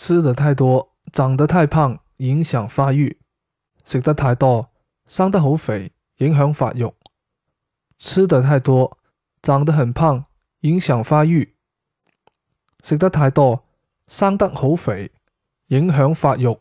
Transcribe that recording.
吃的太多，长得太胖，影响发育；食得太多，生得好肥，影响发育；吃的太多，长得很胖，影响发育；食得太多，生得好肥，影响发育。